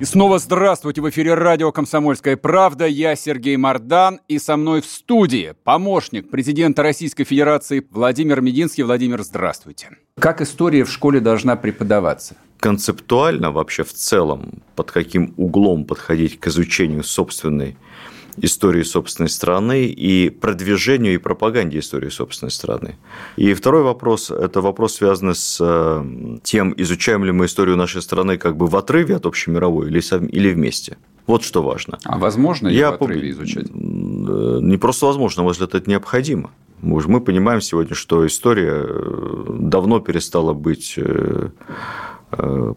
И снова здравствуйте! В эфире радио «Комсомольская правда». Я Сергей Мордан. И со мной в студии помощник президента Российской Федерации Владимир Мединский. Владимир, здравствуйте. Как история в школе должна преподаваться? Концептуально вообще в целом, под каким углом подходить к изучению собственной истории собственной страны и продвижению и пропаганде истории собственной страны. И второй вопрос – это вопрос, связанный с э, тем, изучаем ли мы историю нашей страны как бы в отрыве от общемировой или, или вместе. Вот что важно. А возможно ее в отрыве изучать? Э, не просто возможно, может, это необходимо. Мы понимаем сегодня, что история э, давно перестала быть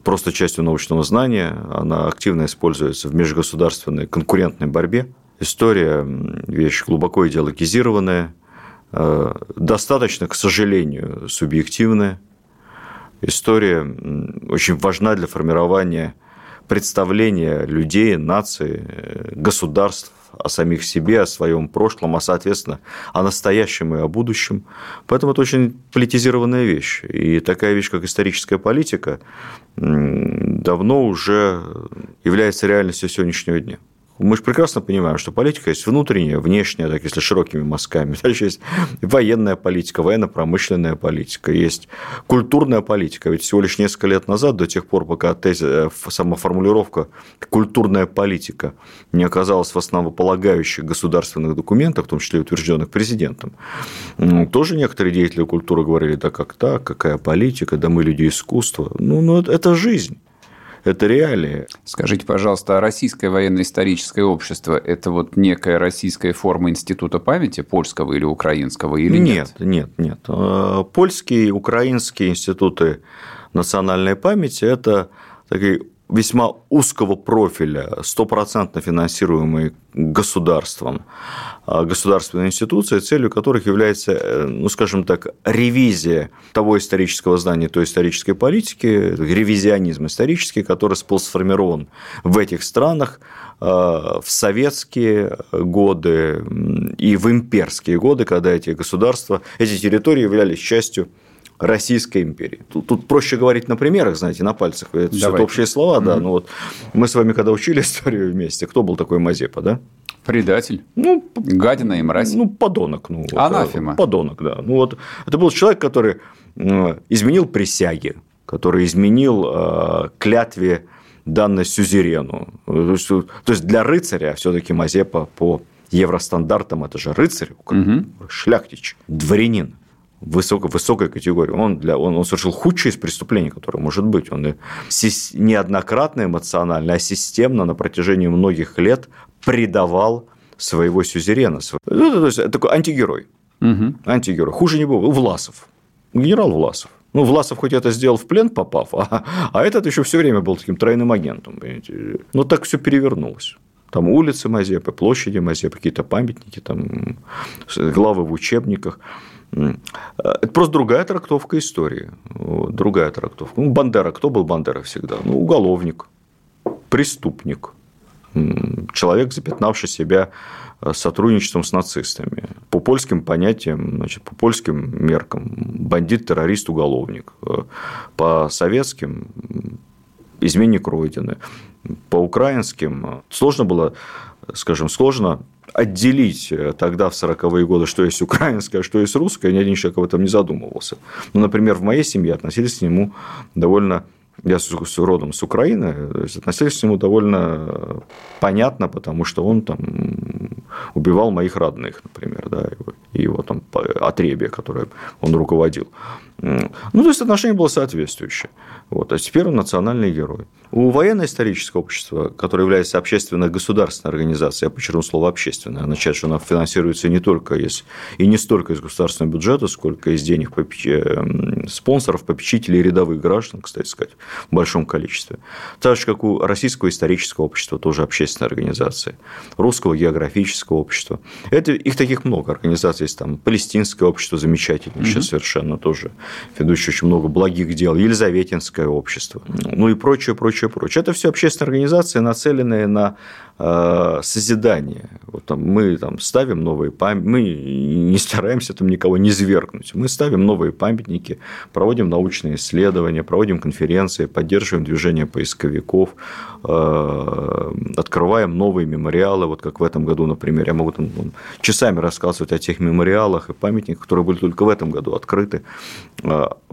просто частью научного знания, она активно используется в межгосударственной конкурентной борьбе. История – вещь глубоко идеологизированная, э, достаточно, к сожалению, субъективная. История очень важна для формирования представления людей, наций, государств о самих себе, о своем прошлом, а, соответственно, о настоящем и о будущем. Поэтому это очень политизированная вещь. И такая вещь, как историческая политика, давно уже является реальностью сегодняшнего дня. Мы же прекрасно понимаем, что политика есть внутренняя, внешняя, так если широкими мазками. Дальше есть военная политика, военно-промышленная политика, есть культурная политика. Ведь всего лишь несколько лет назад, до тех пор, пока тезис, э, сама формулировка «культурная политика» не оказалась в основополагающих государственных документах, в том числе утвержденных президентом, тоже некоторые деятели культуры говорили, да как так, какая политика, да мы люди искусства. Ну, ну это жизнь это реалии. Скажите, пожалуйста, а российское военно-историческое общество – это вот некая российская форма института памяти польского или украинского или нет? Нет, нет, нет. Э, польские, украинские институты национальной памяти – это такие весьма узкого профиля, стопроцентно финансируемые государством, а, государственные институции, целью которых является, э, ну, скажем так, ревизия того исторического здания, той исторической политики, ревизионизм исторический, который был сформирован в этих странах а, в советские годы и в имперские годы, когда эти государства, эти территории являлись частью Российской империи. Тут, тут проще говорить на примерах, знаете, на пальцах. Это все общие слова, да. Mm-hmm. Ну вот мы с вами когда учили историю вместе, кто был такой Мазепа, да? Предатель. Ну, гадина и мразь. Ну, подонок. Ну, Анафема. Вот, подонок, да. Ну, вот это был человек, который изменил присяги, который изменил э, клятве данной сюзерену. То есть, то есть для рыцаря все-таки Мазепа по евростандартам это же рыцарь, угу. шляхтич, дворянин высокой, высокой категории. Он, для, он, он совершил худшее из преступлений, которое может быть. Он неоднократно эмоционально, а системно на протяжении многих лет предавал своего сюзерена. Ну, то есть, это такой антигерой. Угу. Антигерой. Хуже не было. Власов. Генерал Власов. Ну, Власов хоть это сделал в плен попав, а, а этот еще все время был таким тройным агентом. Понимаете? Но так все перевернулось. Там улицы Мазепы, площади Мазепы, какие-то памятники, там, главы в учебниках. Это просто другая трактовка истории. Другая трактовка. Ну, Бандера. Кто был Бандера всегда? Ну, уголовник, преступник, человек, запятнавший себя э, сотрудничеством с нацистами. По польским понятиям, значит, по польским меркам, бандит, террорист, уголовник. Э, по советским изменник Родины. По украинским э, сложно было, скажем, сложно отделить э, тогда, в 40-е годы, что есть украинское, что есть русское, ни один человек об этом не задумывался. Ну, например, в моей семье относились к нему довольно я с родом с Украины, то есть относились к нему довольно понятно, потому что он там убивал моих родных, например, да, и его там отребие, которое он руководил. Ну, то есть отношение было соответствующее. Вот. А теперь он национальный герой. У военно-исторического общества, которое является общественно-государственной организацией, я подчеркну слово общественное, означает, что она финансируется не только из, и не столько из государственного бюджета, сколько из денег попеч... Эм, спонсоров, попечителей и рядовых граждан, кстати сказать, в большом количестве. Так же, как у Российского исторического общества, тоже общественная организация, Русского географического общества. Это, их таких много организаций. Есть там Палестинское общество замечательное, сейчас совершенно тоже ведущее очень много благих дел. Елизаветинское общество. Ну и прочее, прочее, прочее. Это все общественные организации, нацеленные на Э, созидание. Вот там мы там ставим новые памятники, мы не стараемся там никого не свергнуть. Мы ставим новые памятники, проводим научные исследования, проводим конференции, поддерживаем движение поисковиков, э, открываем новые мемориалы. Вот как в этом году, например, я могу там часами рассказывать о тех мемориалах и памятниках, которые были только в этом году открыты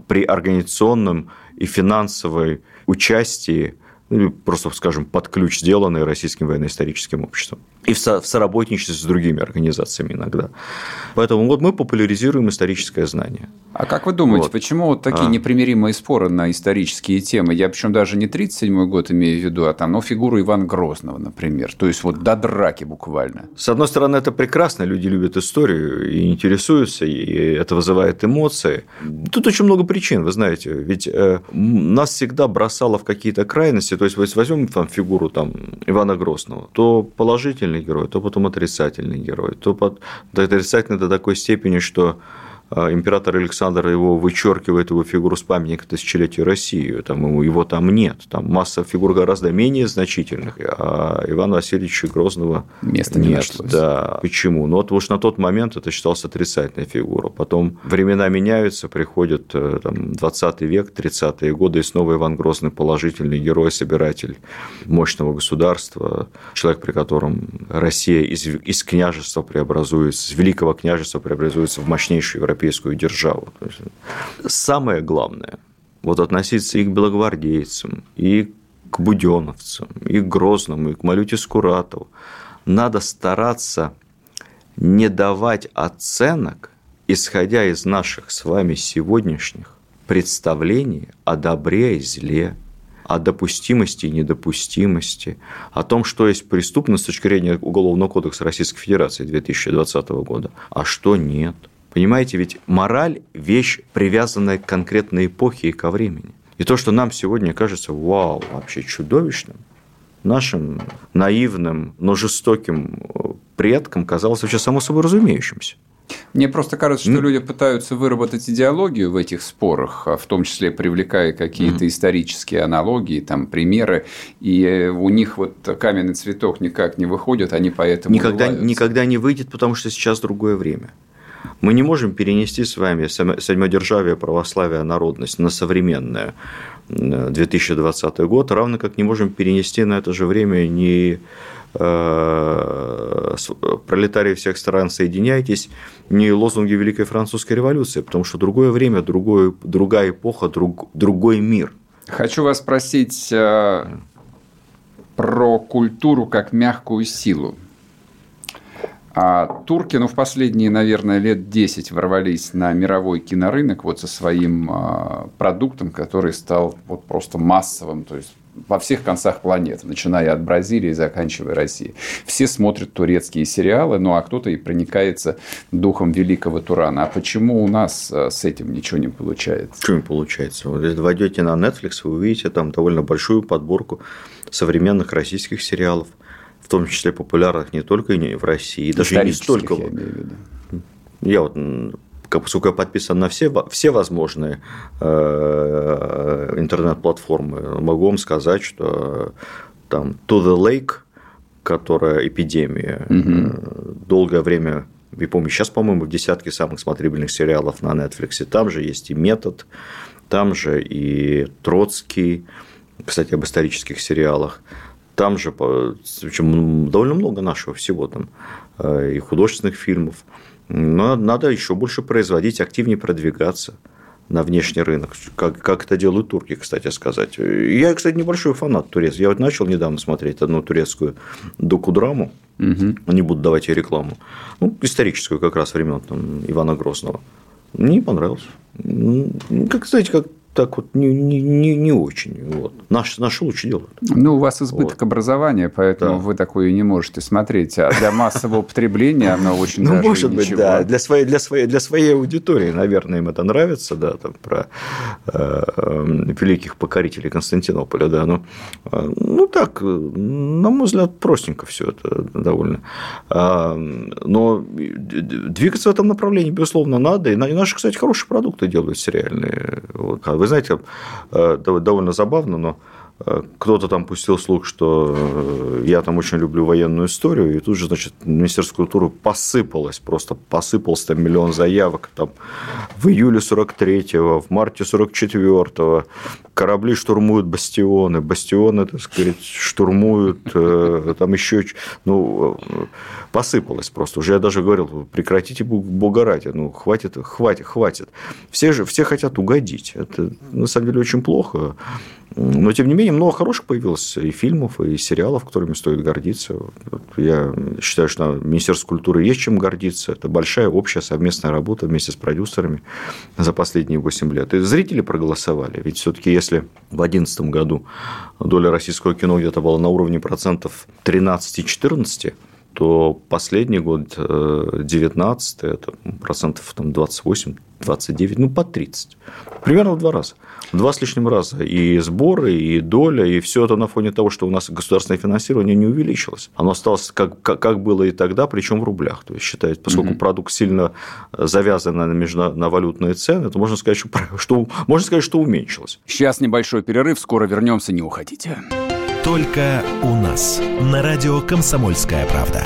при организационном и финансовой участии или просто, скажем, под ключ сделанные Российским военно-историческим обществом. И в, со- соработничестве с другими организациями иногда. Поэтому вот мы популяризируем историческое знание. А как вы думаете, вот. почему вот такие а. непримиримые споры на исторические темы? Я причем даже не 37 год имею в виду, а там, ну, фигуру Ивана Грозного, например. То есть, вот до драки буквально. С одной стороны, это прекрасно, люди любят историю и интересуются, и это вызывает эмоции. Тут очень много причин, вы знаете. Ведь э, нас всегда бросало в какие-то крайности то есть, возьмем там фигуру там, Ивана Грозного, то положительный герой, то потом отрицательный герой, то под... отрицательный до такой степени, что император Александр его вычеркивает его фигуру с памятника тысячелетию России, там его, там нет, там масса фигур гораздо менее значительных, а Ивана Васильевича Грозного Места нет. Не нашлось. Да. Почему? Ну, вот уж на тот момент это считалось отрицательной фигурой. Потом времена меняются, приходит э, там, 20 век, 30-е годы, и снова Иван Грозный положительный герой, собиратель мощного государства, человек, при котором Россия из, из княжества преобразуется, из великого княжества преобразуется в мощнейшую европейскую европейскую державу. Самое главное – вот относиться и к белогвардейцам, и к буденовцам, и к Грозному, и к Малюте Скуратову. Надо стараться не давать оценок, исходя из наших с вами сегодняшних представлений о добре и зле, о допустимости и недопустимости, о том, что есть преступность с точки зрения Уголовного кодекса Российской Федерации 2020 года, а что нет – Понимаете, ведь мораль – вещь, привязанная к конкретной эпохе и ко времени. И то, что нам сегодня кажется, вау, вообще чудовищным, нашим наивным, но жестоким э, предкам казалось вообще само собой разумеющимся. Мне просто кажется, что mm. люди пытаются выработать идеологию в этих спорах, а в том числе привлекая какие-то mm. исторические аналогии, там, примеры, и э, у них вот каменный цветок никак не выходит, они поэтому никогда, никогда не выйдет, потому что сейчас другое время. Мы не можем перенести с вами самодержавие, православие, народность на современное 2020 год, равно как не можем перенести на это же время ни э, пролетарии всех стран соединяйтесь, не лозунги Великой Французской революции, потому что другое время, другое, другая эпоха, друг, другой мир. Хочу вас спросить э, про культуру как мягкую силу. А турки, ну, в последние, наверное, лет 10 ворвались на мировой кинорынок вот со своим а, продуктом, который стал вот просто массовым, то есть во всех концах планеты, начиная от Бразилии и заканчивая Россией. Все смотрят турецкие сериалы, ну а кто-то и проникается духом великого Турана. А почему у нас а, с этим ничего не получается? Что не получается? Вот если войдете на Netflix, вы увидите там довольно большую подборку современных российских сериалов – том числе популярных не только в России, даже не столько. Я, я вот поскольку я подписан на все, все возможные э, интернет-платформы, могу вам сказать, что там To the Lake, которая эпидемия, угу. долгое время, я помню, сейчас, по-моему, в десятке самых смотрибельных сериалов на Netflix, там же есть и метод, там же и Троцкий, кстати, об исторических сериалах, там же причем довольно много нашего всего там э, и художественных фильмов. Но надо еще больше производить, активнее продвигаться на внешний рынок, как, как это делают турки, кстати сказать. Я, кстати, небольшой фанат турецких. Я вот начал недавно смотреть одну турецкую докудраму, угу. не буду давать ей рекламу, ну, историческую как раз времен там, Ивана Грозного. Мне не понравилось. Как, знаете, как так вот не, не, не, не очень. Вот. Наши, наши лучше делают. Ну, у вас избыток вот. образования, поэтому да. вы такое не можете смотреть. А для массового потребления оно очень Ну, может быть, да. Для своей, для, своей, для своей аудитории, наверное, им это нравится, да, там про э, великих покорителей Константинополя, да. Но, э, ну, так, на мой взгляд, простенько все это довольно. А, но двигаться в этом направлении, безусловно, надо. И наши, кстати, хорошие продукты делают сериальные. Вот. Вы знаете, э, довольно забавно, но кто-то там пустил слух, что э, я там очень люблю военную историю, и тут же, значит, Министерство культуры посыпалось, просто посыпался там миллион заявок, там в июле 43-го, в марте 44-го корабли штурмуют бастионы, бастионы, так сказать, штурмуют, там еще, ну, посыпалось просто. Уже я даже говорил, прекратите бугорать, ну, хватит, хватит, хватит. Все же, все хотят угодить. Это, на самом деле, очень плохо. Но, тем не менее, много хороших появилось и фильмов, и сериалов, которыми стоит гордиться. Я считаю, что Министерство культуры есть чем гордиться. Это большая общая совместная работа вместе с продюсерами за последние 8 лет. И зрители проголосовали. Ведь все-таки, если в 2011 году доля российского кино где-то была на уровне процентов 13-14, то последний год, 19 э, это процентов там, 28, 29, ну, по 30. Примерно в два раза. В два с лишним раза. И сборы, и доля, и все это на фоне того, что у нас государственное финансирование не увеличилось. Оно осталось как, как, как было и тогда, причем в рублях. То есть, считается, поскольку mm-hmm. продукт сильно завязан на, между, на валютные цены, то можно сказать, что, что, можно сказать, что уменьшилось. Сейчас небольшой перерыв, скоро вернемся, не уходите. Только у нас. На радио «Комсомольская правда».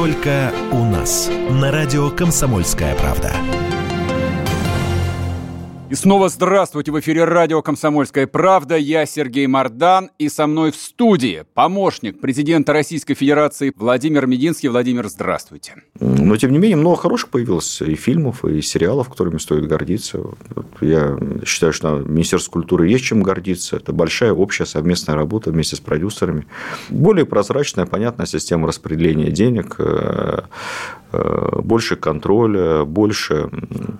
Только у нас. На радио «Комсомольская правда». И снова здравствуйте! В эфире радио «Комсомольская правда». Я Сергей Мордан. И со мной в студии помощник президента Российской Федерации Владимир Мединский. Владимир, здравствуйте. Но, тем не менее, много хороших появилось и фильмов, и сериалов, которыми стоит гордиться. Я считаю, что Министерство культуры есть чем гордиться. Это большая общая совместная работа вместе с продюсерами. Более прозрачная, понятная система распределения денег, э, э, больше контроля, больше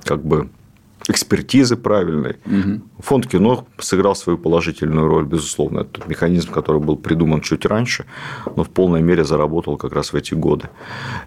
как бы экспертизы правильной. Угу. Фонд кино сыграл свою положительную роль, безусловно. Это механизм, который был придуман чуть раньше, но в полной мере заработал как раз в эти годы.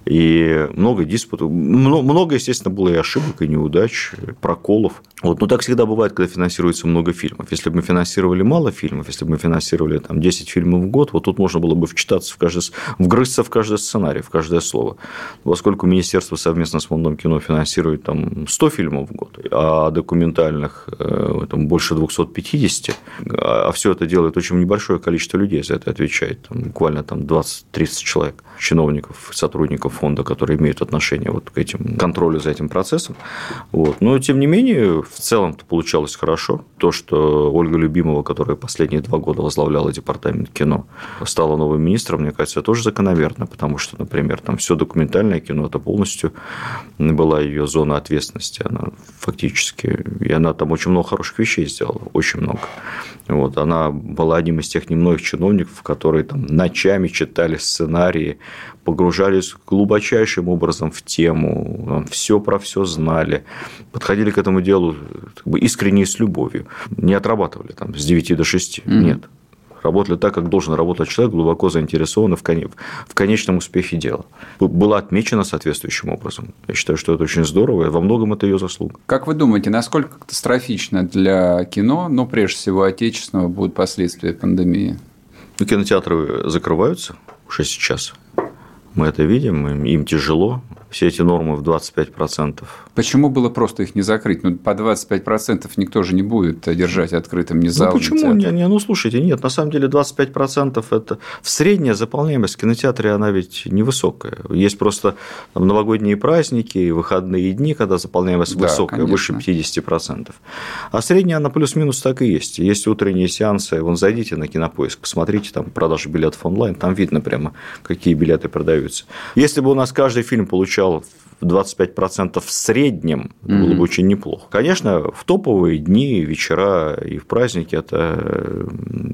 И много диспутов, много, естественно, было и ошибок, и неудач, проколов. Вот. Но так всегда бывает, когда финансируется много фильмов. Если бы мы финансировали мало фильмов, если бы мы финансировали там, 10 фильмов в год, вот тут можно было бы вчитаться в каждый, вгрызться в каждый сценарий, в каждое слово. Поскольку министерство совместно с фондом кино финансирует там, 100 фильмов в год, а документальных э, там, больше 250, а все это делает очень небольшое количество людей, за это отвечает там, буквально там, 20-30 человек, чиновников, сотрудников фонда, которые имеют отношение вот к этим контролю за этим процессом. Вот. Но, тем не менее, в целом-то получалось хорошо. То, что Ольга Любимова, которая последние два года возглавляла департамент кино, стала новым министром, мне кажется, тоже закономерно, потому что, например, там все документальное кино, это полностью была ее зона ответственности. Она фактически, и она там очень много хороших вещей сделала, очень много. Вот, она была одним из тех немногих чиновников, которые там ночами читали сценарии, погружались глубочайшим образом в тему, все про все знали, подходили к этому делу как бы искренне и с любовью, не отрабатывали там с 9 до 6, mm-hmm. нет, работали так, как должен работать человек, глубоко заинтересованный в, кон... в конечном успехе дела. Была отмечена соответствующим образом. Я считаю, что это очень здорово, и во многом это ее заслуга. Как вы думаете, насколько катастрофично для кино, но прежде всего отечественного, будут последствия пандемии? Ну, кинотеатры закрываются уже сейчас. Мы это видим, им тяжело. Все эти нормы в 25%. Почему было просто их не закрыть? Ну, по 25% никто же не будет держать открытым ни зал, Ну, почему? Не, не, ну, слушайте, нет, на самом деле 25% это в средняя заполняемость в кинотеатре, она ведь невысокая. Есть просто там, новогодние праздники, выходные дни, когда заполняемость да, высокая, конечно. выше 50%. А средняя она плюс-минус так и есть. Есть утренние сеансы, вон зайдите на кинопоиск, посмотрите там продажи билетов онлайн, там видно прямо, какие билеты продаются. Если бы у нас каждый фильм получал получал 25% в среднем, mm-hmm. было бы очень неплохо. Конечно, в топовые дни, вечера и в праздники это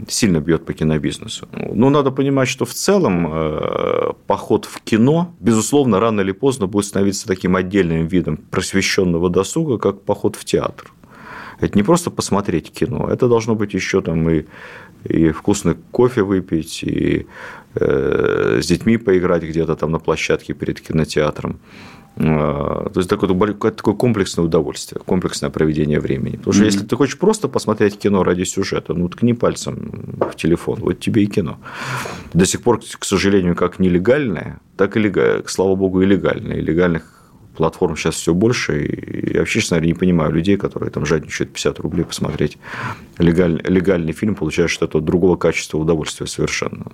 сильно бьет по кинобизнесу. Но надо понимать, что в целом э, поход в кино, безусловно, рано или поздно будет становиться таким отдельным видом просвещенного досуга, как поход в театр. Это не просто посмотреть кино, это должно быть еще там и, и вкусный кофе выпить, и э, с детьми поиграть где-то там на площадке перед кинотеатром. А, то есть такое, такое комплексное удовольствие, комплексное проведение времени. Потому что mm-hmm. если ты хочешь просто посмотреть кино ради сюжета, ну ткни пальцем в телефон, вот тебе и кино. До сих пор, к сожалению, как нелегальное, так и слава богу, и легальное. И легальных платформ сейчас все больше, и я вообще, говоря, не понимаю людей, которые там жадничают 50 рублей посмотреть легаль, легальный фильм, получаешь что-то другого качества удовольствия совершенно.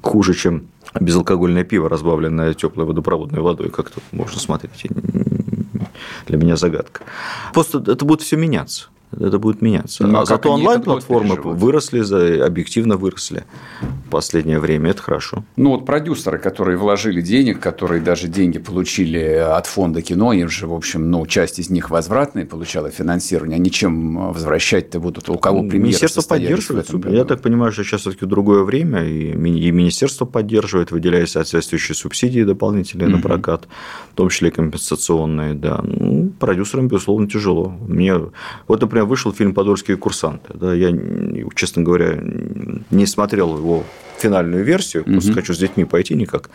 Хуже, чем безалкогольное пиво, разбавленное теплой водопроводной водой, как тут можно смотреть. Для меня загадка. Просто это будет все меняться это будет меняться. Ну, а, а зато онлайн-платформы выросли, объективно выросли в последнее время. Это хорошо. Ну, вот продюсеры, которые вложили денег, которые даже деньги получили от фонда кино, им же, в общем, ну, часть из них возвратная получала финансирование. Они чем возвращать-то будут? У кого примеры Министерство поддерживает. Я так понимаю, что сейчас все-таки другое время, и министерство поддерживает, выделяя соответствующие субсидии дополнительные угу. на прокат, в том числе компенсационные. Да. Ну, продюсерам, безусловно, тяжело. Мне, вот, например, вышел фильм «Подольские курсанты». Да, я, честно говоря, не смотрел его финальную версию, угу. просто хочу с детьми пойти никак.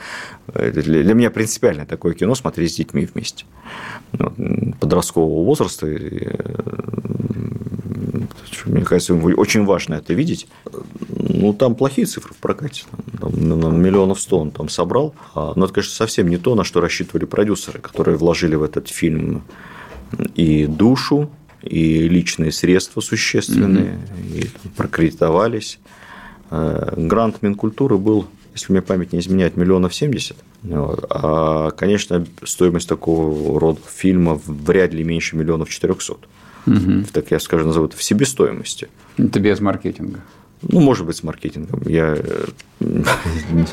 Для, для меня принципиально такое кино смотреть с детьми вместе. Вот, подросткового возраста. И, мне кажется, очень важно это видеть. Ну, там плохие цифры в прокате. Там, там, миллионов сто он там собрал. А, но это, конечно, совсем не то, на что рассчитывали продюсеры, которые вложили в этот фильм и душу, и личные средства существенные, mm-hmm. и прокредитовались. Э, грант Минкультуры был, если мне память не изменяет, миллионов семьдесят. Вот. А, конечно, стоимость такого рода фильма вряд ли меньше миллионов четырехсот. Угу. Так я скажу, назову это в себестоимости. Это без маркетинга. Ну, может быть, с маркетингом. Я э,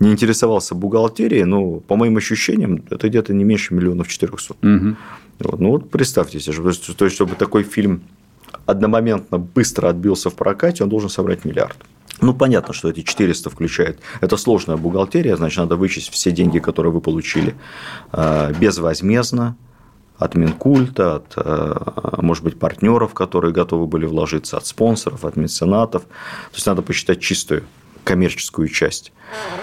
не интересовался бухгалтерией, но по моим ощущениям, это где-то не меньше миллионов четырехсот. Угу. Вот. Ну вот представьте себе, то есть, чтобы такой фильм одномоментно быстро отбился в прокате, он должен собрать миллиард. Ну, понятно, что эти 400 включает. Это сложная бухгалтерия, значит, надо вычесть все деньги, которые вы получили э, безвозмездно от Минкульта, от, э, может быть, партнеров, которые готовы были вложиться, от спонсоров, от меценатов. То есть, надо посчитать чистую коммерческую часть.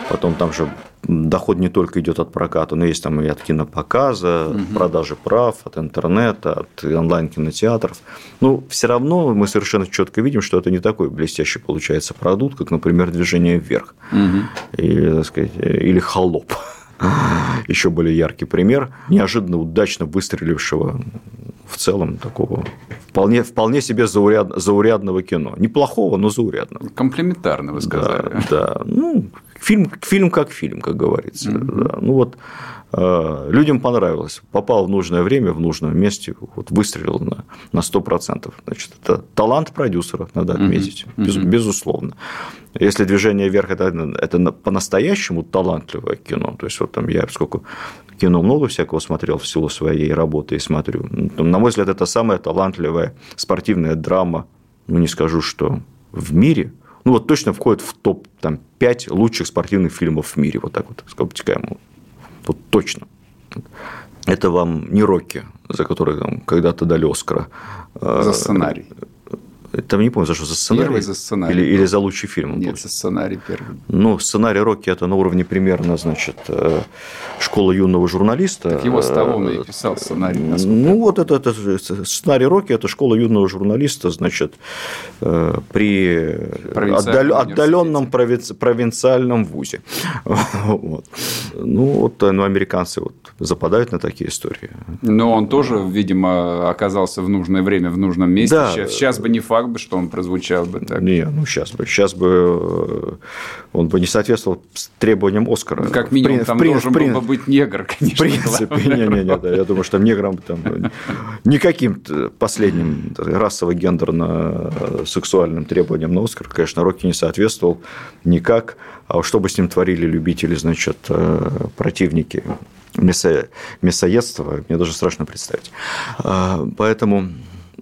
Потом там же доход не только идет от проката, но есть там и от кинопоказа, угу. продажи прав, от интернета, от онлайн-кинотеатров. Ну, все равно мы совершенно четко видим, что это не такой блестящий получается продукт, как, например, движение вверх угу. или, так сказать, или холоп. Еще более яркий пример неожиданно удачно выстрелившего в целом такого вполне, вполне себе зауряд, заурядного кино. Неплохого, но заурядного. Комплементарно, вы сказали. Да, да. Ну, фильм, фильм как фильм, как говорится. Mm-hmm. Да. Ну, вот людям понравилось. Попал в нужное время, в нужном месте, вот выстрелил на, на 100%. Значит, это талант продюсера, надо отметить, mm-hmm. без, безусловно. Если движение вверх это, это по-настоящему талантливое кино, то есть вот там я сколько кино много всякого смотрел в силу своей работы и смотрю. На мой взгляд, это самая талантливая спортивная драма, ну не скажу, что в мире, ну вот точно входит в топ там, 5 лучших спортивных фильмов в мире, вот так вот, обтекаемо. Вот точно. Это вам не Рокки, за который там, когда-то дали Оскара. За сценарий. Там не помню, за что, за сценарий? Первый за сценарий. Или, или за лучший фильм? Нет, за сценарий первый. Ну, сценарий Рокки – это на уровне примерно, значит, э, школа юного журналиста. Так его Сталлоне и писал сценарий. Ну, вот это, это сценарий Рокки – это школа юного журналиста, значит, э, при отдаленном провинциальном вузе. Вот. Ну, вот ну, американцы вот западают на такие истории. Но он тоже, видимо, оказался в нужное время в нужном месте. Да. Сейчас, сейчас бы не факт, бы, что он прозвучал бы так. Не, ну сейчас бы. Сейчас бы э, он бы не соответствовал требованиям Оскара. Ну, как минимум, в, там в, должен в, был бы быть негр, конечно. В принципе, не-не-не, да, я думаю, что там неграм там, никаким последним расово-гендерно-сексуальным требованиям на Оскар, конечно, Рокки не соответствовал никак. А что бы с ним творили любители, значит, э, противники мясо, мясоедства, мне даже страшно представить. А, поэтому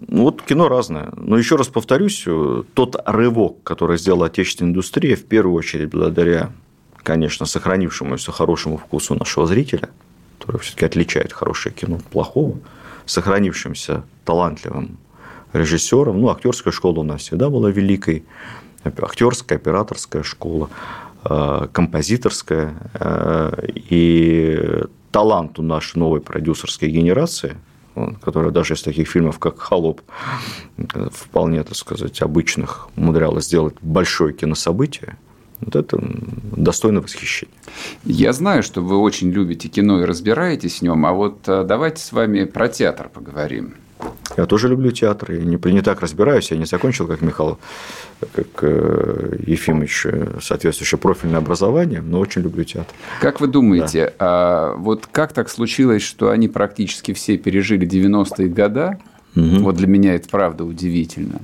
вот кино разное. Но еще раз повторюсь, тот рывок, который сделала отечественная индустрия, в первую очередь благодаря, конечно, сохранившемуся хорошему вкусу нашего зрителя, который все-таки отличает хорошее кино от плохого, сохранившимся талантливым режиссером. Ну, актерская школа у нас всегда была великой. Актерская, операторская школа, а, композиторская. А, и таланту нашей новой продюсерской генерации, которая даже из таких фильмов, как «Холоп», вполне, так сказать, обычных умудрялась сделать большое кинособытие, вот это достойно восхищения. Я знаю, что вы очень любите кино и разбираетесь в нем, а вот э, давайте с вами про театр поговорим. Я тоже люблю театр, я не, не так разбираюсь, я не закончил, как Михаил, как э, Ефимович, э, соответствующее профильное образование, но очень люблю театр. Как вы думаете, да. а вот как так случилось, что они практически все пережили 90-е годы? Угу. Вот для меня это правда удивительно.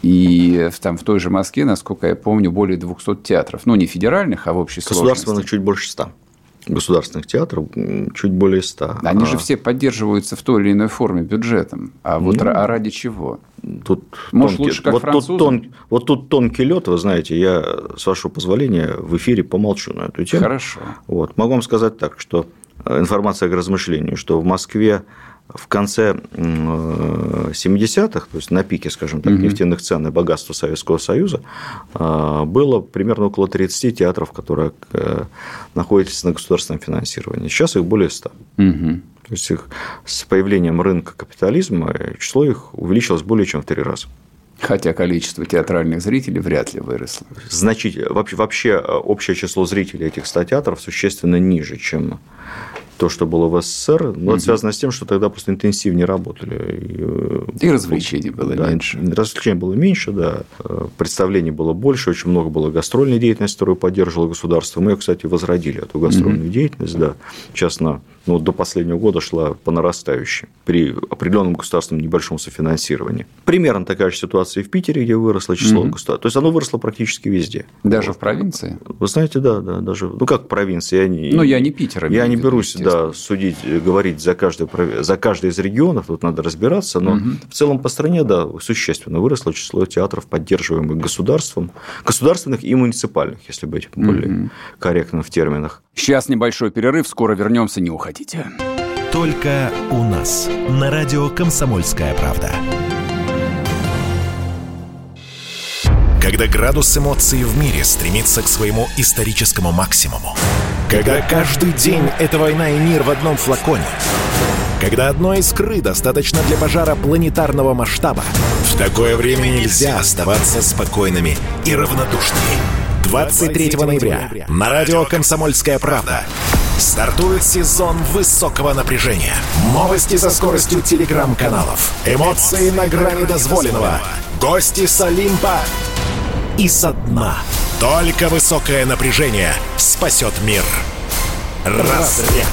И там в той же Москве, насколько я помню, более 200 театров. Ну, не федеральных, а в общей Государственных сложности. чуть больше 100 государственных театров чуть более 100. Они а... же все поддерживаются в той или иной форме бюджетом. А вот ну, а ради чего? Тут Может, тонкий, лучше как вот французы? Тут тон, вот тут тонкий лед, вы знаете, я, с вашего позволения, в эфире помолчу на эту тему. Хорошо. Вот. Могу вам сказать так, что э, информация к размышлению, что в Москве в конце 70-х, то есть на пике, скажем так, угу. нефтяных цен и богатства Советского Союза, а, было примерно около 30 театров, которые э, находятся на государственном финансировании. Сейчас их более 100. Угу. То есть их с появлением рынка капитализма число их увеличилось более чем в три раза. Хотя количество театральных зрителей вряд ли выросло. Значительно. Вообще, вообще э, общее число зрителей этих 100 театров существенно ниже, чем то, что было в СССР, но угу. это связано с тем, что тогда просто интенсивнее работали. И, э, и развлечений было да, меньше. Развлечений было меньше, да. Э, представлений было больше, очень много было гастрольной деятельности, которую поддерживало государство. Мы, кстати, возродили эту гастрольную угу. деятельность, да. На ну, до последнего года шла по нарастающей при определенном государственном небольшом софинансировании. Примерно такая же ситуация и в Питере, где выросло число угу. государств. То есть оно выросло практически везде. Даже вот. в провинции? Вы знаете, да, да, даже, ну как в провинции. Я не, ну, я не Питер. Я не берусь, да, судить, говорить за каждый, за каждый из регионов, тут надо разбираться, но угу. в целом по стране, да, существенно выросло число театров, поддерживаемых государством, государственных и муниципальных, если быть более угу. корректным в терминах. Сейчас небольшой перерыв, скоро вернемся, не уходите. Только у нас. На радио «Комсомольская правда». Когда градус эмоций в мире стремится к своему историческому максимуму. Когда каждый день – это война и мир в одном флаконе. Когда одной искры достаточно для пожара планетарного масштаба. В такое время нельзя оставаться спокойными и равнодушными. 23 ноября на радио «Комсомольская правда» Стартует сезон высокого напряжения. Новости со скоростью телеграм-каналов. Эмоции на грани дозволенного. Гости с Олимпа и со дна. Только высокое напряжение спасет мир. Разряд.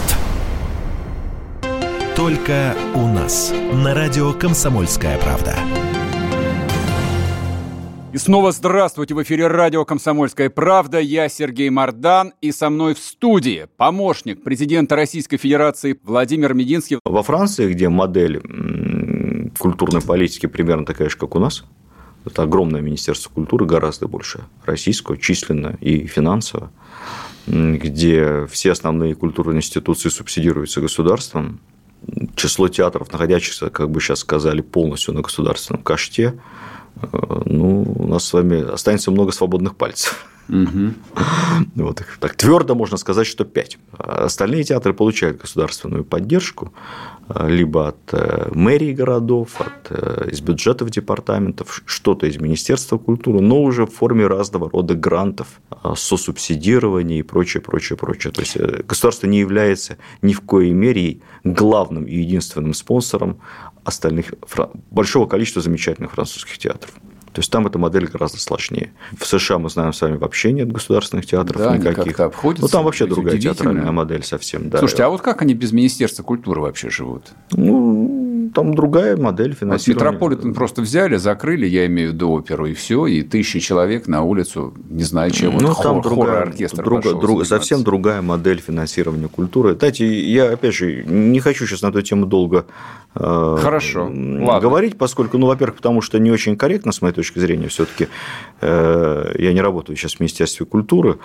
Только у нас. На радио «Комсомольская правда». И снова здравствуйте! В эфире радио «Комсомольская правда». Я Сергей Мордан. И со мной в студии помощник президента Российской Федерации Владимир Мединский. Во Франции, где модель культурной политики примерно такая же, как у нас, это огромное Министерство культуры, гораздо больше российского, численно и финансово, где все основные культурные институции субсидируются государством, число театров, находящихся, как бы сейчас сказали, полностью на государственном каште, ну, у нас с вами останется много свободных пальцев. Угу. Вот, так твердо можно сказать, что 5. Остальные театры получают государственную поддержку либо от э, мэрии городов, от, э, из бюджетов департаментов, что-то из Министерства культуры, но уже в форме разного рода грантов, сосубсидирования и прочее, прочее, прочее. То есть э, государство не является ни в коей мере главным и единственным спонсором остальных большого количества замечательных французских театров. То есть там эта модель гораздо сложнее. В США мы знаем с вами вообще нет государственных театров да, никаких. Обходятся, ну там вообще другая театральная модель совсем. Да. Слушайте, а вот как они без Министерства культуры вообще живут? Ну, там другая модель финансирования. Вот Метрополитен просто взяли, закрыли, я имею в виду оперу, и все, и тысячи человек на улицу, не знаю чем, ну, вот там хор, другая, оркестр друга, друг, совсем другая модель финансирования культуры. Знаете, я, опять же, не хочу сейчас на эту тему долго Хорошо. Ладно. говорить, поскольку, ну, во-первых, потому что не очень корректно, с моей точки зрения, все-таки э, я не работаю сейчас в Министерстве культуры,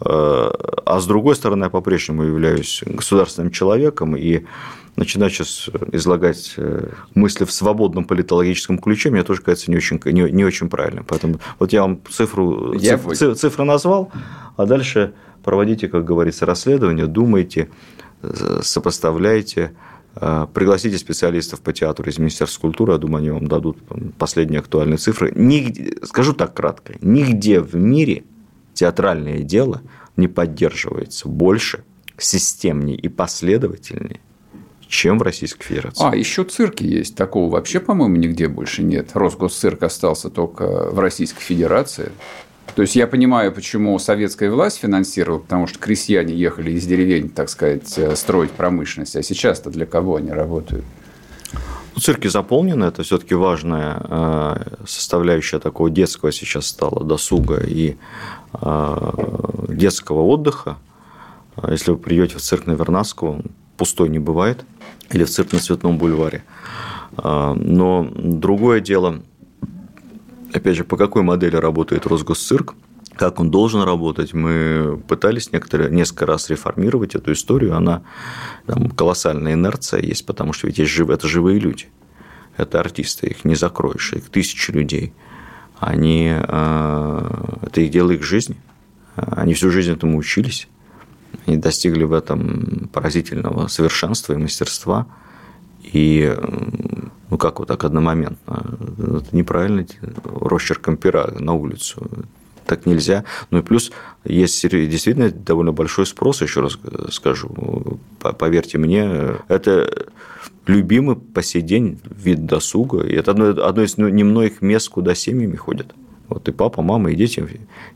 э, а с другой стороны, я по-прежнему являюсь государственным человеком, и начинать сейчас излагать мысли в свободном политологическом ключе, мне тоже кажется не очень, не, не очень правильно. Поэтому вот я вам цифру, я циф, цифры назвал, а дальше проводите, как говорится, расследование, думайте, сопоставляйте, Э, пригласите специалистов по театру из Министерства культуры, я думаю, они вам дадут последние актуальные цифры. Нигде, скажу так кратко, нигде в мире театральное дело не поддерживается больше, системнее и последовательнее, чем в Российской Федерации. А, еще цирки есть. Такого вообще, по-моему, нигде больше нет. Росгосцирк остался только в Российской Федерации. То есть я понимаю, почему советская власть финансировала, потому что крестьяне ехали из деревень, так сказать, э, строить промышленность. А сейчас-то для кого они работают? Ну, цирки заполнены, это все-таки важная э, составляющая такого детского сейчас стала досуга и э, детского отдыха. Если вы придете в цирк на Вернадского, пустой не бывает, или в цирк на Цветном бульваре. Но другое дело, опять же, по какой модели работает Росгосцирк, как он должен работать. Мы пытались некоторые, несколько раз реформировать эту историю. Она там, колоссальная инерция есть, потому что ведь есть жив, это живые люди. Это артисты, их не закроешь, их тысячи людей. Они, э, это их дело их жизни. Они всю жизнь этому учились. Они достигли в этом поразительного совершенства и мастерства. И ну как вот так одномоментно? Это неправильно росчерком пера на улицу. Так нельзя. Ну и плюс есть действительно довольно большой спрос, еще раз скажу. Поверьте мне, это любимый по сей день вид досуга. И это одно, одно из немногих мест, куда семьями ходят. Вот и папа, мама, и дети,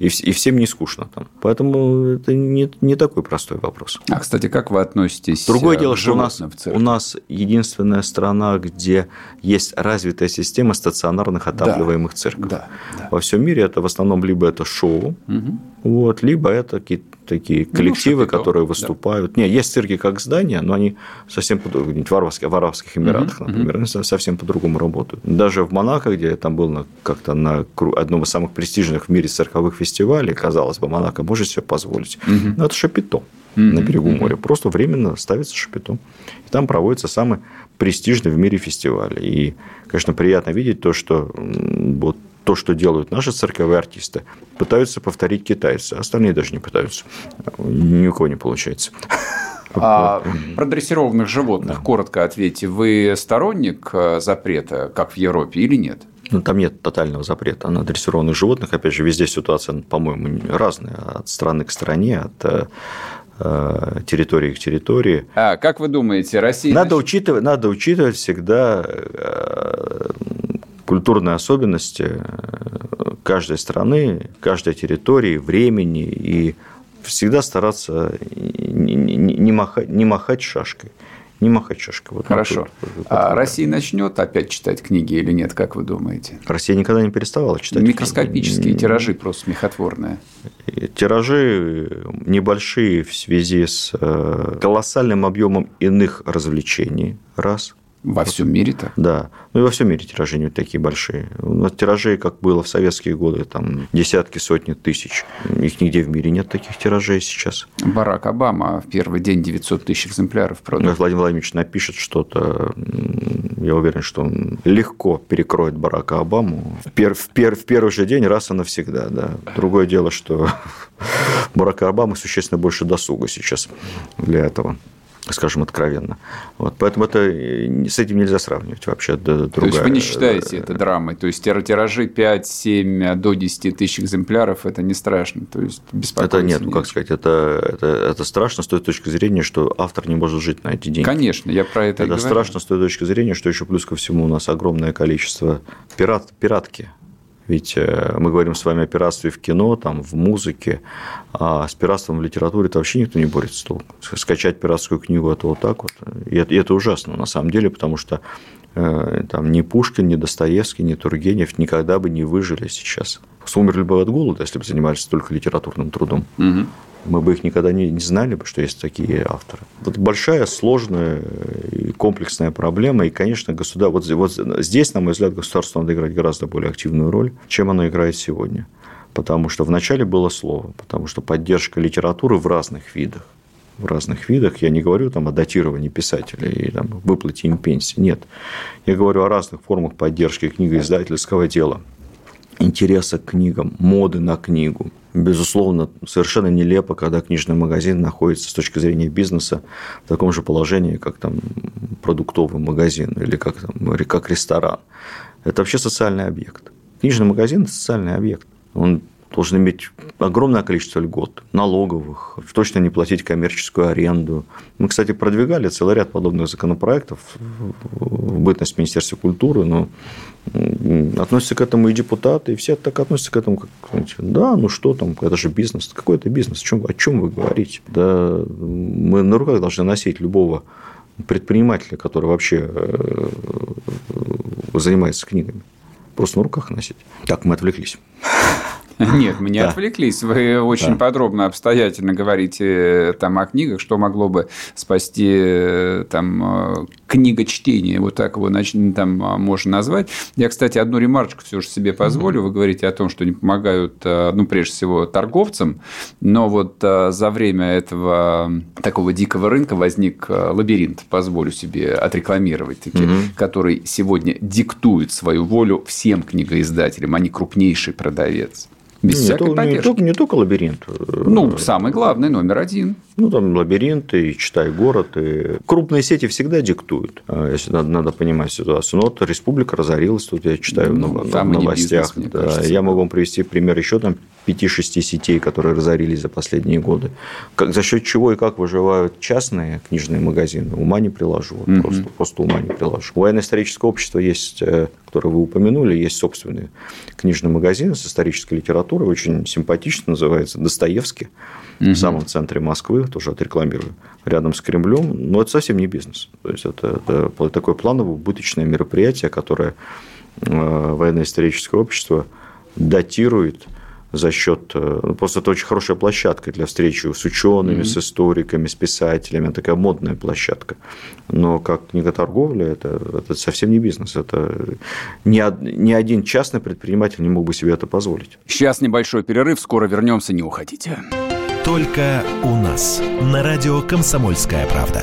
и, и всем не скучно там. Поэтому это не, не такой простой вопрос. А, кстати, как вы относитесь Другое дело, что у нас, у нас единственная страна, где есть развитая система стационарных отапливаемых да, цирков. Да, да. Во всем мире это в основном либо это шоу, угу. вот, либо это какие-то такие коллективы, ну, которые выступают. Да. Не, есть цирки как здания, но они совсем по в Арабских, в Арабских Эмиратах, угу, например, угу. они совсем по-другому работают. Даже в Монако, где я там был на, как-то на одном из самых престижных в мире цирковых фестивалей, казалось бы, Монако может себе позволить. Угу. Но это шапито на берегу моря. Просто временно ставится шапито. И там проводится самый престижный в мире фестиваль. И, конечно, приятно видеть то, что вот то, что делают наши цирковые артисты, пытаются повторить китайцы. Остальные даже не пытаются. Ни у кого не получается. А про дрессированных животных коротко ответьте. Вы сторонник э, запрета, как в Европе, или нет? Ну, там нет тотального запрета на дрессированных животных. Опять же, везде ситуация, по-моему, разная. От страны к стране, от э, э, территории к территории. А как вы думаете, Россия... Надо, учитывать, надо учитывать всегда культурные особенности э, каждой страны, каждой территории, времени и всегда стараться не, не, не, махать, не махать шашкой. Не махать шашкой. Вот Хорошо. Вот, вот, а Россия начнет опять читать книги или нет, как вы думаете? Россия никогда не переставала читать Микроскопические книги. тиражи просто смехотворные. Тиражи небольшие в связи с э, колоссальным объемом иных развлечений, раз – Во всем мире так? Да. Ну и во всем мире тиражи не такие большие. У нас тиражей, как было в советские годы, там десятки, сотни тысяч. Их нигде в мире нет таких тиражей сейчас. Барак Обама в первый день 900 тысяч экземпляров продал. Если Владимир Владимирович напишет что-то, я уверен, что он легко перекроет Барака Обаму в, пер, в, пер, в первый же день раз и навсегда. Да. Другое дело, что Барака Обамы существенно больше досуга сейчас для этого скажем откровенно. Вот, поэтому это э, с этим нельзя сравнивать вообще. Другая... То есть вы не считаете это драмой? То есть тиражи 5, 7 до 10 тысяч экземпляров – это не страшно? То есть это нет, ну как сказать, это, это, это страшно с той точки зрения, что автор не может жить на эти деньги. Конечно, я про это Это страшно с той точки зрения, что еще плюс ко всему у нас огромное количество пират, пиратки ведь э, мы говорим с вами о пиратстве в кино, там, в музыке, а с пиратством в литературе это вообще никто не борется. Скачать пиратскую книгу – это вот так вот. И это ужасно на самом деле, потому что э, там ни Пушкин, ни Достоевский, ни Тургенев никогда бы не выжили сейчас. Умерли бы от голода, если бы занимались только литературным трудом. Угу мы бы их никогда не, не знали что есть такие авторы. Это большая, сложная и комплексная проблема. И, конечно, государство, вот, вот здесь, на мой взгляд, государство надо играть гораздо более активную роль, чем оно играет сегодня. Потому что вначале было слово, потому что поддержка литературы в разных видах в разных видах. Я не говорю там, о датировании писателей и там, выплате им пенсии. Нет. Я говорю о разных формах поддержки книгоиздательского дела интереса к книгам, моды на книгу. Безусловно, совершенно нелепо, когда книжный магазин находится с точки зрения бизнеса в таком же положении, как там продуктовый магазин или как, там, как ресторан. Это вообще социальный объект. Книжный магазин – это социальный объект. Он должен иметь огромное количество льгот, налоговых, точно не платить коммерческую аренду. Мы, кстати, продвигали целый ряд подобных законопроектов в бытность Министерства культуры, но относятся к этому и депутаты, и все так относятся к этому, как, знаете, да, ну что там, это же бизнес, какой это бизнес, о чем, о чем вы говорите? Да, мы на руках должны носить любого предпринимателя, который вообще э, занимается книгами. Просто на руках носить. Так, мы отвлеклись. Нет, мы не да. отвлеклись. Вы очень да. подробно, обстоятельно говорите э, там о книгах, что могло бы спасти э, там э, книгочтение, вот так его там можно назвать. Я, кстати, одну ремарочку все же себе позволю. Вы говорите о том, что не помогают, ну, прежде всего, торговцам, но вот за время этого такого дикого рынка возник лабиринт, позволю себе отрекламировать, таки, угу. который сегодня диктует свою волю всем книгоиздателям, они крупнейший продавец. Без не, всякой то, Не только, не только лабиринт. Ну, самый главный, номер один. Ну, там лабиринты, и читай город. И... Крупные сети всегда диктуют, а, если надо, надо понимать ситуацию. Но вот республика разорилась, тут я читаю ну, в новостях. Бизнес, да. кажется, я могу вам привести пример еще там 5-6 сетей, которые разорились за последние годы. Как, за счет чего и как выживают частные книжные магазины, ума не приложу. Угу. Просто, просто ума не приложу. У военно-исторического общества есть, э, которое вы упомянули, есть собственный книжный магазин с исторической литературой, очень симпатично называется «Достоевский» угу. в самом центре Москвы, тоже отрекламирую, рядом с Кремлем. Но это совсем не бизнес. То есть, это, это такое плановое убыточное мероприятие, которое э, военно-историческое общество датирует – за счет... Э, ну, просто это очень хорошая площадка для встречи с учеными, mm-hmm. с историками, с писателями. Это такая модная площадка. Но как книготорговля, это, это совсем не бизнес. Это ни, ни один частный предприниматель не мог бы себе это позволить. Сейчас небольшой перерыв, скоро вернемся, не уходите. Только у нас. На радио «Комсомольская правда».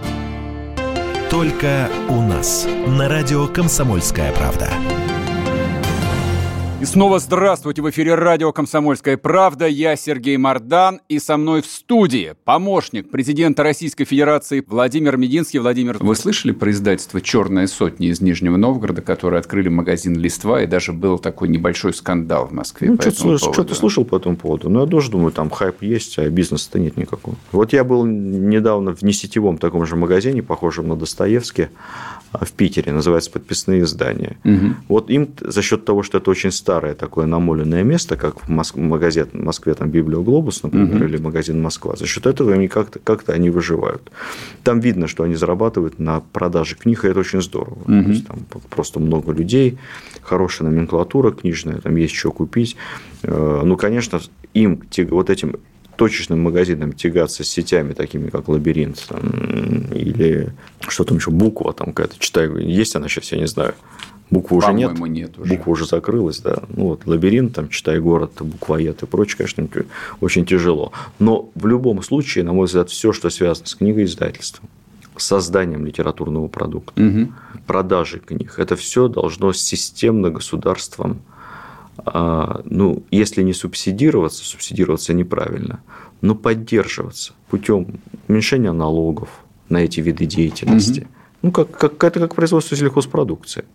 Только у нас. На радио «Комсомольская правда». И снова здравствуйте! В эфире радио «Комсомольская правда». Я Сергей Мордан. И со мной в студии помощник президента Российской Федерации Владимир Мединский. Владимир, вы слышали про издательство «Черная сотня» из Нижнего Новгорода, которые открыли магазин «Листва», и даже был такой небольшой скандал в Москве ну, по что-то, что-то слышал по этому поводу. Но я тоже думаю, там хайп есть, а бизнеса-то нет никакого. Вот я был недавно в несетевом таком же магазине, похожем на Достоевский, а, в Питере, называется «Подписные издания». Угу. Вот им за счет того, что это очень старое такое намоленное место, как в Моск... магазин в Москве, там Библиоглобус, например, угу. или магазин Москва, за счет этого они как-то, как-то они выживают. Там видно, что они зарабатывают на продаже книг, и это очень здорово. Угу. То есть, там просто много людей, хорошая номенклатура книжная, там есть что купить. Э, ну, конечно, им, вот этим точечным магазинам тягаться с сетями, такими как Лабиринт там, или что там еще, Буква там какая-то, читаю, есть она сейчас, я не знаю. Буквы уже нет. нет уже. Буква уже закрылась, да. Ну, вот лабиринт, там, читай город, буквоед и прочее, конечно, очень тяжело. Но в любом случае, на мой взгляд, все, что связано с книгой издательством, созданием литературного продукта, угу. продажей книг, это все должно системно государством а, ну, если не субсидироваться, субсидироваться неправильно, но поддерживаться путем уменьшения налогов на эти виды деятельности. Угу. Ну, как, как, это как производство сельхозпродукции.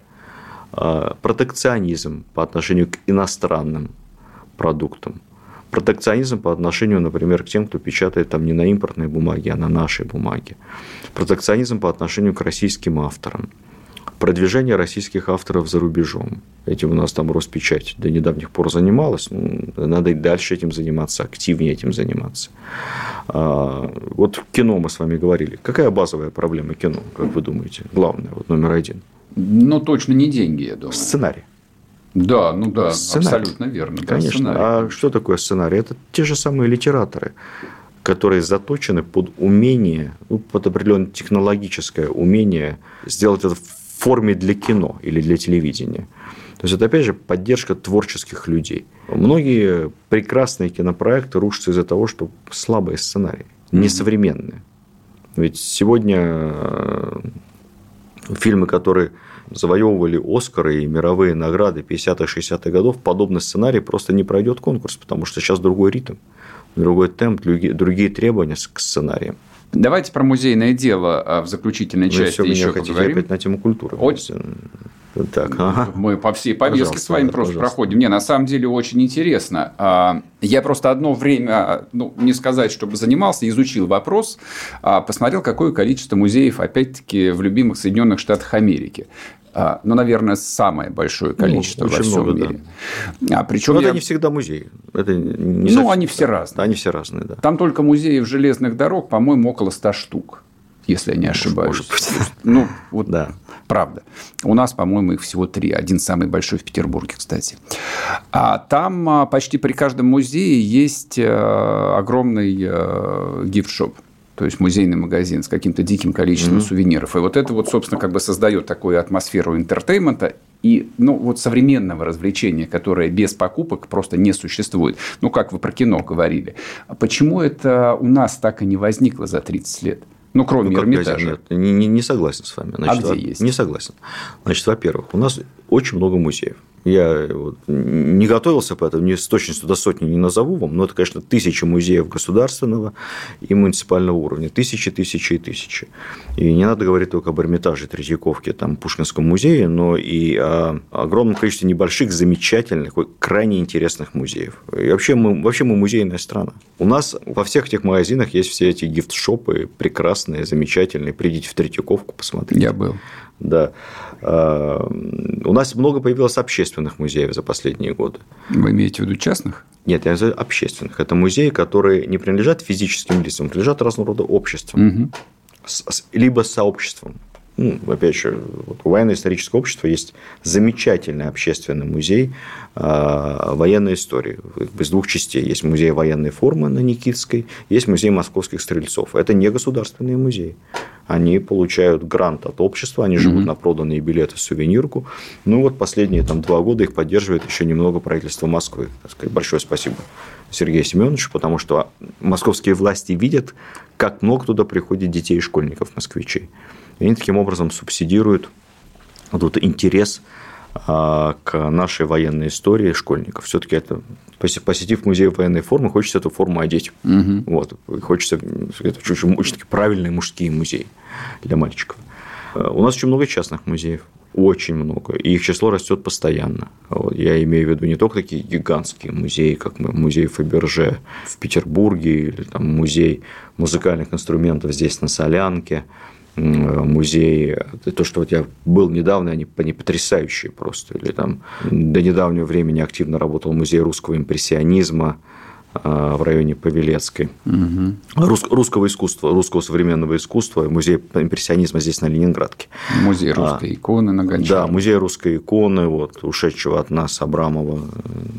А, протекционизм по отношению к иностранным продуктам. Протекционизм по отношению, например, к тем, кто печатает там не на импортной бумаге, а на нашей бумаге. Протекционизм по отношению к российским авторам продвижение российских авторов за рубежом. Этим у нас там Роспечать до недавних пор занималась. Ну, надо и дальше этим заниматься, активнее этим заниматься. А, вот кино мы с вами говорили. Какая базовая проблема кино, как вы думаете? Главная, вот номер один. Ну, точно не деньги, я думаю. Сценарий. Да, ну да, сценарий. абсолютно верно. Конечно. Да, а что такое сценарий? Это те же самые литераторы которые заточены под умение, ну, под определенное технологическое умение сделать это форме для кино или для телевидения. То есть, это, опять же, поддержка творческих людей. Многие прекрасные кинопроекты рушатся из-за того, что слабые сценарии, несовременные. Ведь сегодня э, фильмы, которые завоевывали Оскары и мировые награды 50-60-х годов, подобный сценарий просто не пройдет конкурс, потому что сейчас другой ритм, другой темп, другие требования к сценариям. Давайте про музейное дело а, в заключительной Вы части еще хотите поговорим. опять на тему культуры. Очень. Так, ага. Мы по всей повестке пожалуйста, с вами просто пожалуйста. проходим. Не, на самом деле очень интересно. А, я просто одно время, ну, не сказать, чтобы занимался, изучил вопрос, а, посмотрел, какое количество музеев, опять-таки, в любимых Соединенных Штатах Америки. А, ну, наверное, самое большое ну, количество ну, во всем много, мире. Да. А, причем Но я... это не всегда музеи. Это не ну, они все разные. Они все разные, да. Там только музеев железных дорог, по-моему, около 100 штук если я не ошибаюсь. Может быть. Ну, вот да. Правда. У нас, по-моему, их всего три. Один самый большой в Петербурге, кстати. А там а, почти при каждом музее есть э, огромный э, гифт-шоп то есть музейный магазин с каким-то диким количеством mm-hmm. сувениров. И вот это вот, собственно, как бы создает такую атмосферу entertainment а и ну, вот современного развлечения, которое без покупок просто не существует. Ну, как вы про кино говорили. Почему это у нас так и не возникло за 30 лет? Ну, кроме ну, Эрмитажа. Нет, не, не, не согласен с вами. Значит, а где есть? Не согласен. Значит, во-первых, у нас очень много музеев. Я вот не готовился поэтому, не с точностью до сотни не назову вам, но это, конечно, тысячи музеев государственного и муниципального уровня. Тысячи, тысячи и тысячи. И не надо говорить только об Эрмитаже, Третьяковке, там, Пушкинском музее, но и о огромном количестве небольших, замечательных, крайне интересных музеев. И вообще мы, вообще мы музейная страна. У нас во всех этих магазинах есть все эти гифт-шопы прекрасные, замечательные. Придите в Третьяковку, посмотрите. Я был. Да. А, у нас много появилось общественных музеев за последние годы. Вы имеете в виду частных? Нет, я называю общественных. Это музеи, которые не принадлежат физическим лицам, принадлежат разного рода обществам. Угу. Либо сообществам ну, опять же, вот у военно-исторического общества есть замечательный общественный музей э, военной истории из двух частей. Есть музей военной формы на Никитской, есть музей московских стрельцов. Это не государственные музеи. Они получают грант от общества, они живут mm-hmm. на проданные билеты, сувенирку. Ну вот последние там, два года их поддерживает еще немного правительство Москвы. Так сказать, большое спасибо Сергею Семеновичу, потому что московские власти видят, как много туда приходит детей и школьников, москвичей. И они таким образом субсидируют вот этот интерес к нашей военной истории школьников. Все-таки это посетив музей военной формы, хочется эту форму одеть. Угу. Вот. Хочется это очень, очень правильные мужские музеи для мальчиков. У нас очень много частных музеев. Очень много. И их число растет постоянно. Я имею в виду не только такие гигантские музеи, как музей Фаберже в Петербурге, или там музей музыкальных инструментов здесь на Солянке, музей, то, что вот я был недавно, они, они потрясающие просто. Или там до недавнего времени активно работал музей русского импрессионизма, в районе Павелецкой. Угу. Рус, русского искусства, русского современного искусства, музей импрессионизма здесь на Ленинградке. Музей а, русской а, иконы на Гончарове. Да, музей русской иконы, вот, ушедшего от нас Абрамова,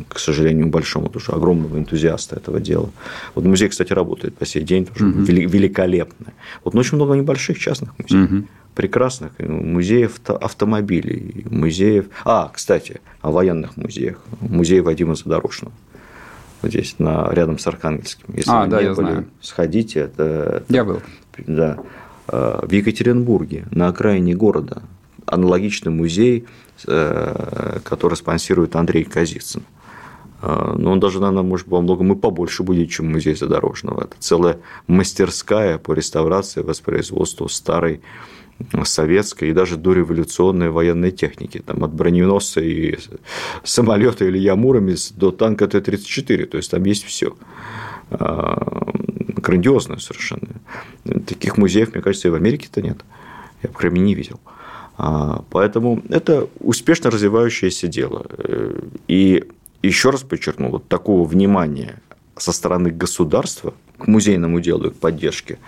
к сожалению, большому, тоже огромного энтузиаста этого дела. Вот музей, кстати, работает по сей день, тоже угу. великолепно. Вот, но очень много небольших частных музеев. Угу прекрасных музеев автомобилей, музеев... А, кстати, о военных музеях. Музей Вадима Задорожного вот здесь, на, рядом с Архангельским. Если а, вы да, не я были, знаю. сходите. Это, это, я был. Да. А, в Екатеринбурге, на окраине города, аналогичный музей, э, который спонсирует Андрей Казицын. А, но он даже, наверное, может, во многом и побольше будет, чем музей Задорожного. Это целая мастерская по реставрации, воспроизводству старой советской и даже дореволюционной военной техники, там, от броненосца и самолета или Ямуромец до танка Т-34, то есть там есть все а, грандиозно совершенно. Таких музеев, мне кажется, и в Америке-то нет. Я, по крайней мере, не видел. А, поэтому это успешно развивающееся дело. И еще раз подчеркну, вот такого внимания со стороны государства к музейному делу и к поддержке,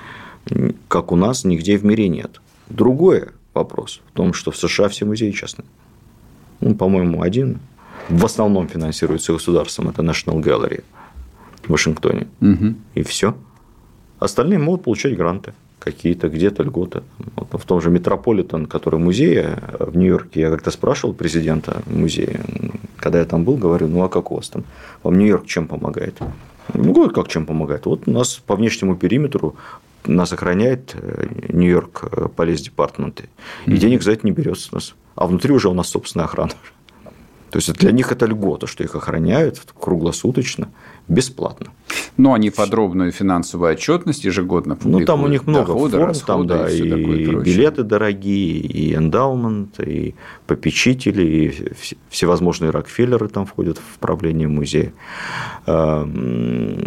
как у нас, нигде в мире нет. Другой вопрос в том, что в США все музеи частные. Ну, по-моему, один в основном финансируется государством, это National Gallery в Вашингтоне. Угу. И все. Остальные могут получать гранты какие-то, где-то льготы. Вот в том же Метрополитен, который музей в Нью-Йорке, я как-то спрашивал президента музея, когда я там был, говорю, ну а как у вас там? Вам Нью-Йорк чем помогает? Ну, как чем помогает? Вот у нас по внешнему периметру нас охраняет э, Нью-Йорк Полис Департамент, и денег за это не берется у нас. А внутри уже у нас собственная охрана. То есть для них это льгота, что их охраняют круглосуточно, бесплатно. Но они подробную финансовую отчетность ежегодно публикуют. Ну, там у них много доходы, форм, там, да, и, и билеты дорогие, и эндаумент, и попечители, и всевозможные Рокфеллеры там входят в правление музея. Эм,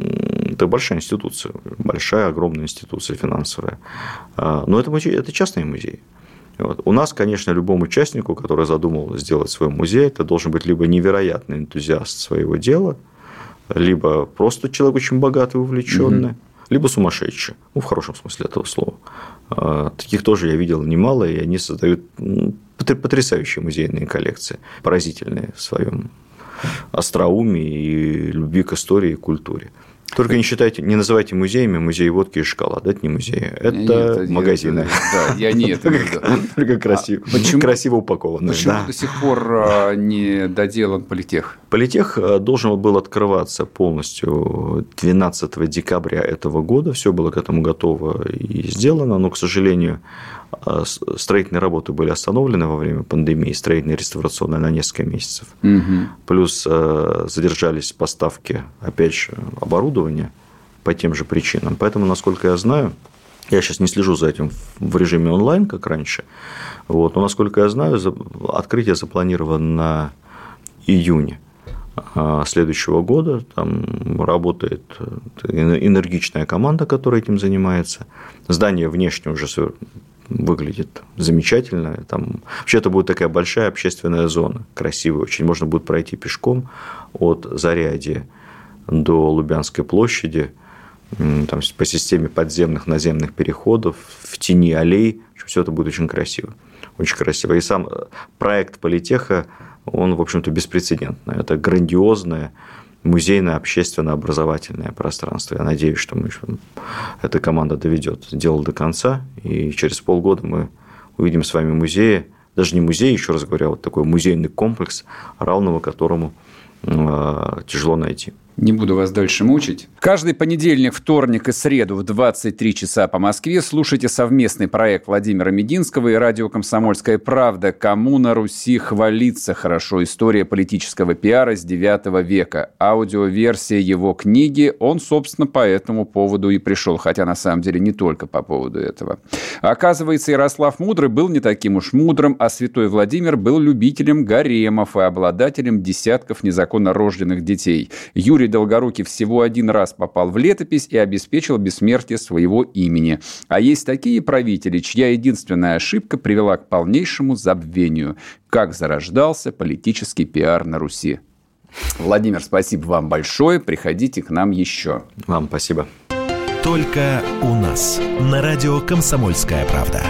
это большая институция, большая, огромная институция финансовая. А, но это, музей, это частный музей. Вот. У нас, конечно, любому участнику, который задумал сделать свой музей, это должен быть либо невероятный энтузиаст своего дела, либо просто человек очень богатый, увлеченный, угу. либо сумасшедший, ну, в хорошем смысле этого слова. А, таких тоже я видел немало, и они создают потрясающие музейные коллекции, поразительные в своем остроумии и любви к истории и культуре. Только не считайте, не называйте музеями музей водки и шоколада. Это не музеи, это нет, магазины. Я, да, я не это Только красиво, а почему, красиво упакованные. Почему до сих пор а, не доделан политех? Политех а, должен был открываться полностью 12 декабря этого года. Все было к этому готово и сделано, но, к сожалению, строительные работы были остановлены во время пандемии, строительные реставрационные на несколько месяцев. Угу. Плюс а, задержались поставки, опять же, оборудования по тем же причинам. Поэтому, насколько я знаю, я сейчас не слежу за этим в режиме онлайн, как раньше. Вот, но, насколько я знаю, открытие запланировано на июне а, следующего года. Там работает э, энергичная команда, которая этим занимается. Здание внешне уже выглядит замечательно. Там, вообще это будет такая большая общественная зона, красивая очень. Можно будет пройти пешком от Зарядья до Лубянской площади, там, по системе подземных наземных переходов, в тени аллей. Все это будет очень красиво. Очень красиво. И сам проект Политеха, он, в общем-то, беспрецедентный. Это грандиозное музейное, общественно-образовательное пространство. Я надеюсь, что мы эта команда доведет дело до конца, и через полгода мы увидим с вами музеи, даже не музей, еще раз говоря, вот такой музейный комплекс, равного которому э, тяжело найти. Не буду вас дальше мучить. Каждый понедельник, вторник и среду в 23 часа по Москве слушайте совместный проект Владимира Мединского и радио «Комсомольская правда» «Кому на Руси хвалиться хорошо. История политического пиара с 9 века». Аудиоверсия его книги, он, собственно, по этому поводу и пришел, хотя на самом деле не только по поводу этого. Оказывается, Ярослав Мудрый был не таким уж мудрым, а святой Владимир был любителем гаремов и обладателем десятков незаконно рожденных детей. Юрий Долгорукий всего один раз раз попал в летопись и обеспечил бессмертие своего имени. А есть такие правители, чья единственная ошибка привела к полнейшему забвению. Как зарождался политический пиар на Руси. Владимир, спасибо вам большое. Приходите к нам еще. Вам спасибо. Только у нас. На радио «Комсомольская правда».